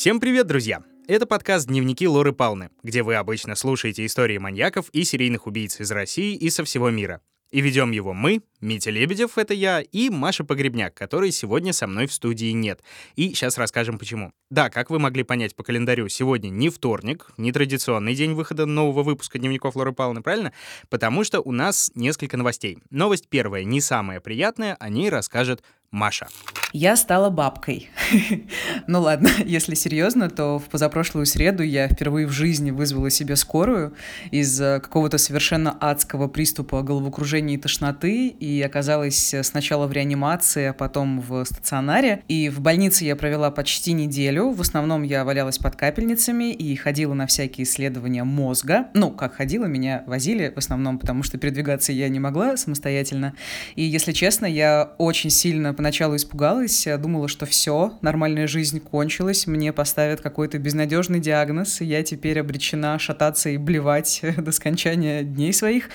Всем привет, друзья! Это подкаст «Дневники Лоры Палны», где вы обычно слушаете истории маньяков и серийных убийц из России и со всего мира. И ведем его мы, Митя Лебедев, это я, и Маша Погребняк, которой сегодня со мной в студии нет. И сейчас расскажем почему. Да, как вы могли понять по календарю, сегодня не вторник, не традиционный день выхода нового выпуска дневников Лоры Павловны, правильно? Потому что у нас несколько новостей. Новость первая, не самая приятная, о ней расскажет Маша. Я стала бабкой. ну ладно, если серьезно, то в позапрошлую среду я впервые в жизни вызвала себе скорую из какого-то совершенно адского приступа головокружения и тошноты, и оказалась сначала в реанимации, а потом в стационаре. И в больнице я провела почти неделю. В основном я валялась под капельницами и ходила на всякие исследования мозга. Ну, как ходила, меня возили в основном, потому что передвигаться я не могла самостоятельно. И, если честно, я очень сильно поначалу испугалась, думала, что все, нормальная жизнь кончилась, мне поставят какой-то безнадежный диагноз, и я теперь обречена шататься и блевать до скончания дней своих.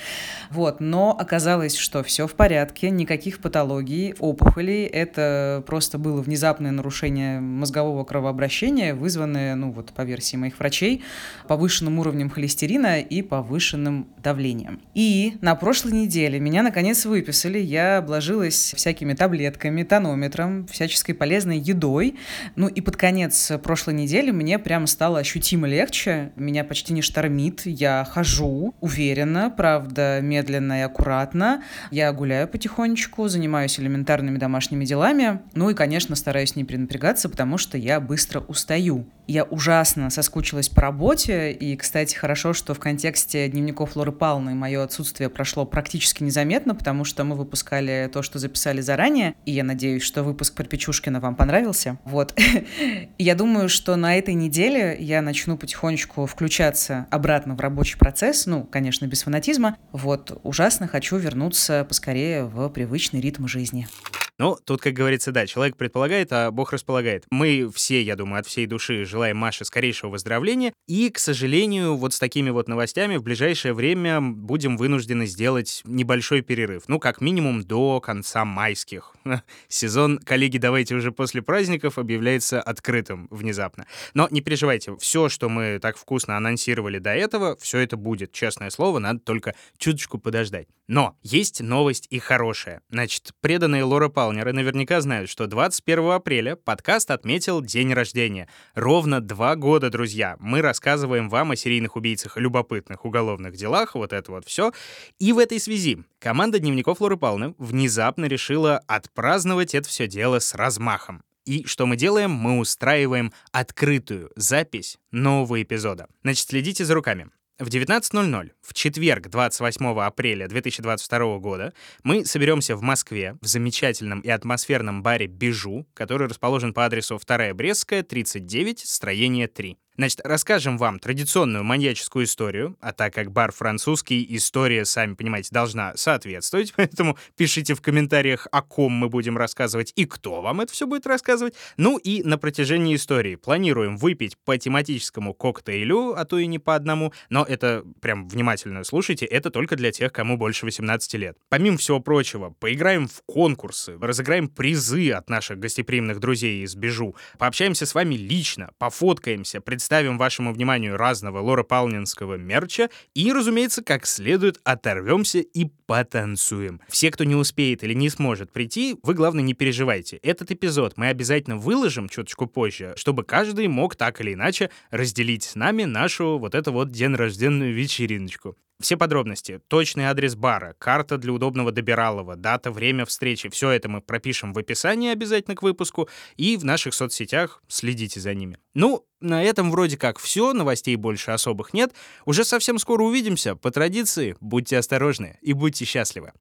Вот, но оказалось, что все в порядке, никаких патологий, опухолей, это просто было внезапное нарушение мозгового кровообращения, вызванное, ну вот по версии моих врачей, повышенным уровнем холестерина и повышенным давлением. И на прошлой неделе меня наконец выписали, я обложилась всякими таблетками, метанометром, всяческой полезной едой. Ну и под конец прошлой недели мне прямо стало ощутимо легче. Меня почти не штормит. Я хожу уверенно, правда, медленно и аккуратно. Я гуляю потихонечку, занимаюсь элементарными домашними делами. Ну и, конечно, стараюсь не перенапрягаться, потому что я быстро устаю. Я ужасно соскучилась по работе, и, кстати, хорошо, что в контексте дневников Лоры Палны мое отсутствие прошло практически незаметно, потому что мы выпускали то, что записали заранее, и я надеюсь, что выпуск про Печушкина вам понравился. Вот. я думаю, что на этой неделе я начну потихонечку включаться обратно в рабочий процесс, ну, конечно, без фанатизма. Вот, ужасно хочу вернуться поскорее в привычный ритм жизни. Ну, тут, как говорится, да, человек предполагает, а Бог располагает. Мы все, я думаю, от всей души желаем Маше скорейшего выздоровления. И, к сожалению, вот с такими вот новостями в ближайшее время будем вынуждены сделать небольшой перерыв. Ну, как минимум до конца майских. Сезон, коллеги, давайте уже после праздников объявляется открытым внезапно. Но не переживайте, все, что мы так вкусно анонсировали до этого, все это будет, честное слово, надо только чуточку подождать. Но есть новость и хорошая. Значит, преданные Лора Палнеры наверняка знают, что 21 апреля подкаст отметил день рождения. Ровно два года, друзья. Мы рассказываем вам о серийных убийцах, любопытных уголовных делах, вот это вот все. И в этой связи команда дневников Лоры Палны внезапно решила отпраздновать это все дело с размахом. И что мы делаем? Мы устраиваем открытую запись нового эпизода. Значит, следите за руками. В 19.00 в четверг, 28 апреля 2022 года, мы соберемся в Москве в замечательном и атмосферном баре «Бежу», который расположен по адресу 2 Брестская, 39, строение 3. Значит, расскажем вам традиционную маньяческую историю, а так как бар французский, история, сами понимаете, должна соответствовать, поэтому пишите в комментариях, о ком мы будем рассказывать и кто вам это все будет рассказывать. Ну и на протяжении истории планируем выпить по тематическому коктейлю, а то и не по одному, но это прям внимательно слушайте, это только для тех, кому больше 18 лет. Помимо всего прочего, поиграем в конкурсы, разыграем призы от наших гостеприимных друзей из Бежу, пообщаемся с вами лично, пофоткаемся, представим представим вашему вниманию разного Лора Палнинского мерча и, разумеется, как следует оторвемся и потанцуем. Все, кто не успеет или не сможет прийти, вы, главное, не переживайте. Этот эпизод мы обязательно выложим чуточку позже, чтобы каждый мог так или иначе разделить с нами нашу вот эту вот день рожденную вечериночку. Все подробности, точный адрес бара, карта для удобного добиралова, дата, время встречи, все это мы пропишем в описании обязательно к выпуску и в наших соцсетях следите за ними. Ну, на этом вроде как все, новостей больше особых нет. Уже совсем скоро увидимся. По традиции, будьте осторожны и будьте счастливы.